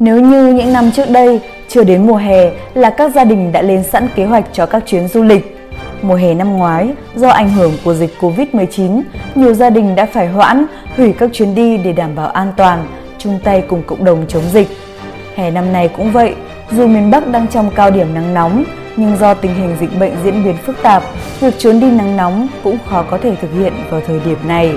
Nếu như những năm trước đây, chưa đến mùa hè là các gia đình đã lên sẵn kế hoạch cho các chuyến du lịch. Mùa hè năm ngoái, do ảnh hưởng của dịch Covid-19, nhiều gia đình đã phải hoãn, hủy các chuyến đi để đảm bảo an toàn, chung tay cùng cộng đồng chống dịch. Hè năm nay cũng vậy, dù miền Bắc đang trong cao điểm nắng nóng, nhưng do tình hình dịch bệnh diễn biến phức tạp, việc chuyến đi nắng nóng cũng khó có thể thực hiện vào thời điểm này.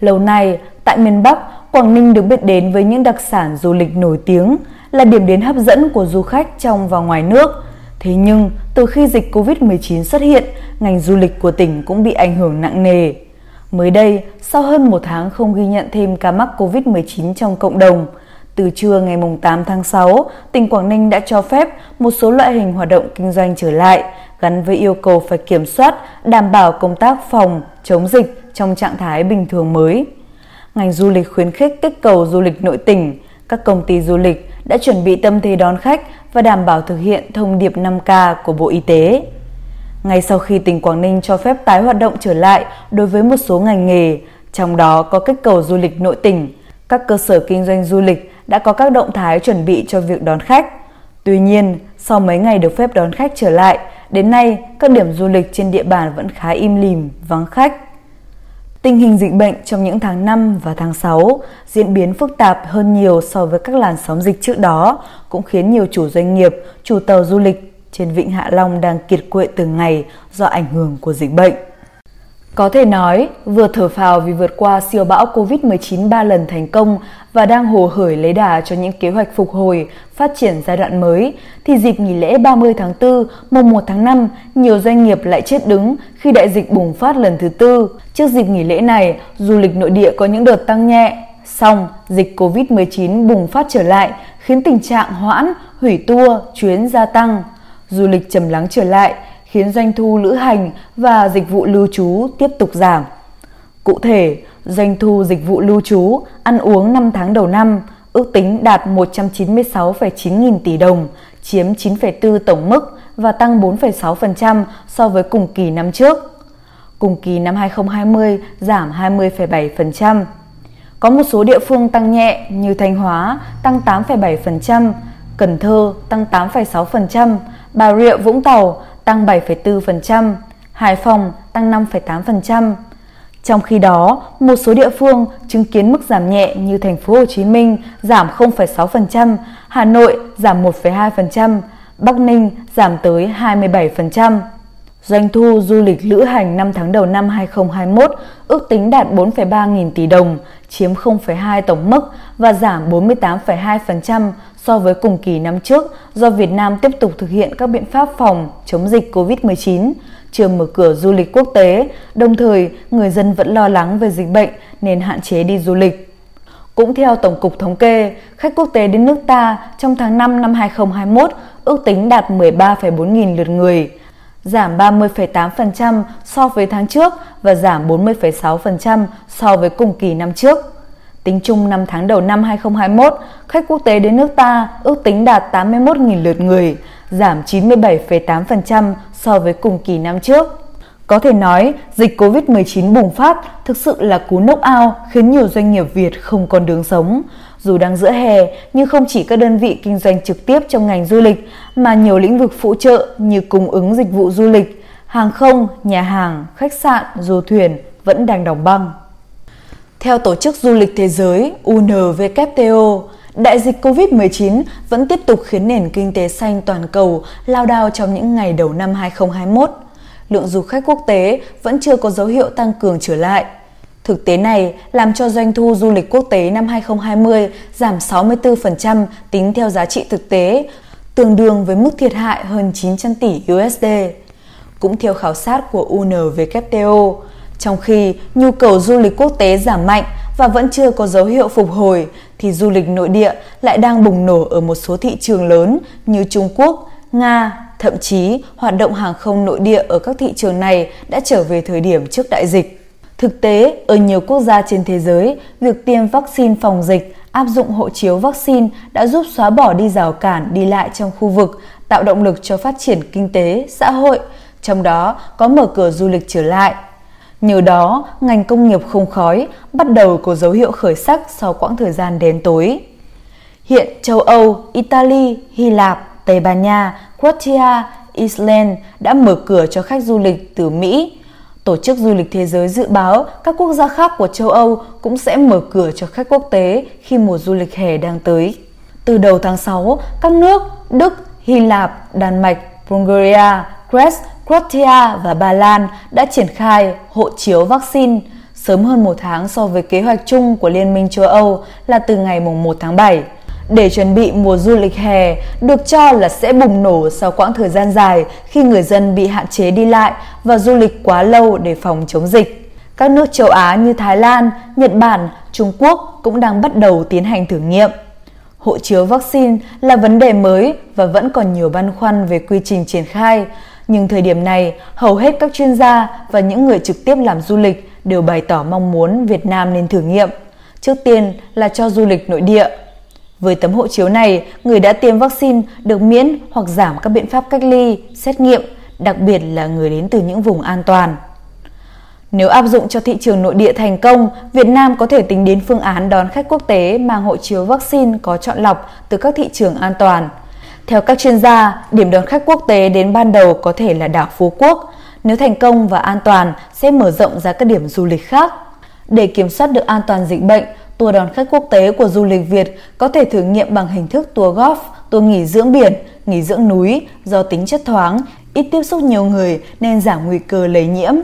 Lâu nay, tại miền Bắc, Quảng Ninh được biết đến với những đặc sản du lịch nổi tiếng, là điểm đến hấp dẫn của du khách trong và ngoài nước. Thế nhưng, từ khi dịch Covid-19 xuất hiện, ngành du lịch của tỉnh cũng bị ảnh hưởng nặng nề. Mới đây, sau hơn một tháng không ghi nhận thêm ca mắc Covid-19 trong cộng đồng, từ trưa ngày 8 tháng 6, tỉnh Quảng Ninh đã cho phép một số loại hình hoạt động kinh doanh trở lại, gắn với yêu cầu phải kiểm soát, đảm bảo công tác phòng, chống dịch trong trạng thái bình thường mới. Ngành du lịch khuyến khích kích cầu du lịch nội tỉnh, các công ty du lịch đã chuẩn bị tâm thế đón khách và đảm bảo thực hiện thông điệp 5K của Bộ Y tế. Ngay sau khi tỉnh Quảng Ninh cho phép tái hoạt động trở lại đối với một số ngành nghề, trong đó có kích cầu du lịch nội tỉnh, các cơ sở kinh doanh du lịch đã có các động thái chuẩn bị cho việc đón khách. Tuy nhiên, sau mấy ngày được phép đón khách trở lại, đến nay các điểm du lịch trên địa bàn vẫn khá im lìm, vắng khách. Tình hình dịch bệnh trong những tháng 5 và tháng 6 diễn biến phức tạp hơn nhiều so với các làn sóng dịch trước đó, cũng khiến nhiều chủ doanh nghiệp, chủ tàu du lịch trên Vịnh Hạ Long đang kiệt quệ từng ngày do ảnh hưởng của dịch bệnh. Có thể nói, vừa thở phào vì vượt qua siêu bão Covid-19 ba lần thành công và đang hồ hởi lấy đà cho những kế hoạch phục hồi, phát triển giai đoạn mới, thì dịp nghỉ lễ 30 tháng 4, mùng 1 tháng 5, nhiều doanh nghiệp lại chết đứng khi đại dịch bùng phát lần thứ tư. Trước dịp nghỉ lễ này, du lịch nội địa có những đợt tăng nhẹ, Xong, dịch Covid-19 bùng phát trở lại khiến tình trạng hoãn, hủy tour, chuyến gia tăng. Du lịch trầm lắng trở lại, khiến doanh thu lữ hành và dịch vụ lưu trú tiếp tục giảm. Cụ thể, doanh thu dịch vụ lưu trú, ăn uống 5 tháng đầu năm ước tính đạt 196,9 nghìn tỷ đồng, chiếm 9,4 tổng mức và tăng 4,6% so với cùng kỳ năm trước. Cùng kỳ năm 2020 giảm 20,7%. Có một số địa phương tăng nhẹ như Thanh Hóa tăng 8,7%, Cần Thơ tăng 8,6%, Bà Rịa Vũng Tàu tăng 7,4%, Hải Phòng tăng 5,8%. Trong khi đó, một số địa phương chứng kiến mức giảm nhẹ như thành phố Hồ Chí Minh giảm 0,6%, Hà Nội giảm 1,2%, Bắc Ninh giảm tới 27%. Doanh thu du lịch lữ hành 5 tháng đầu năm 2021 ước tính đạt 4,3 nghìn tỷ đồng, chiếm 0,2 tổng mức và giảm 48,2% so với cùng kỳ năm trước do Việt Nam tiếp tục thực hiện các biện pháp phòng chống dịch COVID-19, chưa mở cửa du lịch quốc tế, đồng thời người dân vẫn lo lắng về dịch bệnh nên hạn chế đi du lịch. Cũng theo Tổng cục Thống kê, khách quốc tế đến nước ta trong tháng 5 năm 2021 ước tính đạt 13,4 nghìn lượt người, giảm 30,8% so với tháng trước và giảm 40,6% so với cùng kỳ năm trước. Tính chung 5 tháng đầu năm 2021, khách quốc tế đến nước ta ước tính đạt 81.000 lượt người, giảm 97,8% so với cùng kỳ năm trước. Có thể nói, dịch Covid-19 bùng phát thực sự là cú nốc ao khiến nhiều doanh nghiệp Việt không còn đường sống. Dù đang giữa hè, nhưng không chỉ các đơn vị kinh doanh trực tiếp trong ngành du lịch, mà nhiều lĩnh vực phụ trợ như cung ứng dịch vụ du lịch, hàng không, nhà hàng, khách sạn, du thuyền vẫn đang đóng băng. Theo Tổ chức Du lịch Thế giới UNWTO, đại dịch COVID-19 vẫn tiếp tục khiến nền kinh tế xanh toàn cầu lao đao trong những ngày đầu năm 2021. Lượng du khách quốc tế vẫn chưa có dấu hiệu tăng cường trở lại. Thực tế này làm cho doanh thu du lịch quốc tế năm 2020 giảm 64% tính theo giá trị thực tế, tương đương với mức thiệt hại hơn 900 tỷ USD. Cũng theo khảo sát của UNWTO, trong khi nhu cầu du lịch quốc tế giảm mạnh và vẫn chưa có dấu hiệu phục hồi, thì du lịch nội địa lại đang bùng nổ ở một số thị trường lớn như Trung Quốc, Nga, thậm chí hoạt động hàng không nội địa ở các thị trường này đã trở về thời điểm trước đại dịch. Thực tế, ở nhiều quốc gia trên thế giới, việc tiêm vaccine phòng dịch, áp dụng hộ chiếu vaccine đã giúp xóa bỏ đi rào cản đi lại trong khu vực tạo động lực cho phát triển kinh tế, xã hội, trong đó có mở cửa du lịch trở lại. Nhờ đó, ngành công nghiệp không khói bắt đầu có dấu hiệu khởi sắc sau quãng thời gian đen tối. Hiện châu Âu, Italy, Hy Lạp, Tây Ban Nha, Croatia, Iceland đã mở cửa cho khách du lịch từ Mỹ. Tổ chức Du lịch Thế giới dự báo các quốc gia khác của châu Âu cũng sẽ mở cửa cho khách quốc tế khi mùa du lịch hè đang tới. Từ đầu tháng 6, các nước Đức, Hy Lạp, Đan Mạch, Bulgaria, Greece, Croatia và Ba Lan đã triển khai hộ chiếu vaccine sớm hơn một tháng so với kế hoạch chung của Liên minh châu Âu là từ ngày 1 tháng 7 để chuẩn bị mùa du lịch hè được cho là sẽ bùng nổ sau quãng thời gian dài khi người dân bị hạn chế đi lại và du lịch quá lâu để phòng chống dịch. Các nước châu Á như Thái Lan, Nhật Bản, Trung Quốc cũng đang bắt đầu tiến hành thử nghiệm. Hộ chiếu vaccine là vấn đề mới và vẫn còn nhiều băn khoăn về quy trình triển khai, nhưng thời điểm này, hầu hết các chuyên gia và những người trực tiếp làm du lịch đều bày tỏ mong muốn Việt Nam nên thử nghiệm. Trước tiên là cho du lịch nội địa. Với tấm hộ chiếu này, người đã tiêm vaccine được miễn hoặc giảm các biện pháp cách ly, xét nghiệm, đặc biệt là người đến từ những vùng an toàn. Nếu áp dụng cho thị trường nội địa thành công, Việt Nam có thể tính đến phương án đón khách quốc tế mang hộ chiếu vaccine có chọn lọc từ các thị trường an toàn. Theo các chuyên gia, điểm đón khách quốc tế đến ban đầu có thể là đảo Phú Quốc. Nếu thành công và an toàn, sẽ mở rộng ra các điểm du lịch khác. Để kiểm soát được an toàn dịch bệnh, tour đón khách quốc tế của du lịch Việt có thể thử nghiệm bằng hình thức tour golf, tour nghỉ dưỡng biển, nghỉ dưỡng núi do tính chất thoáng, ít tiếp xúc nhiều người nên giảm nguy cơ lây nhiễm.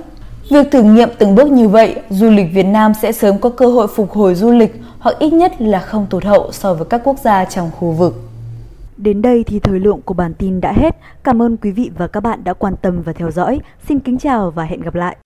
Việc thử nghiệm từng bước như vậy, du lịch Việt Nam sẽ sớm có cơ hội phục hồi du lịch hoặc ít nhất là không tụt hậu so với các quốc gia trong khu vực. Đến đây thì thời lượng của bản tin đã hết. Cảm ơn quý vị và các bạn đã quan tâm và theo dõi. Xin kính chào và hẹn gặp lại.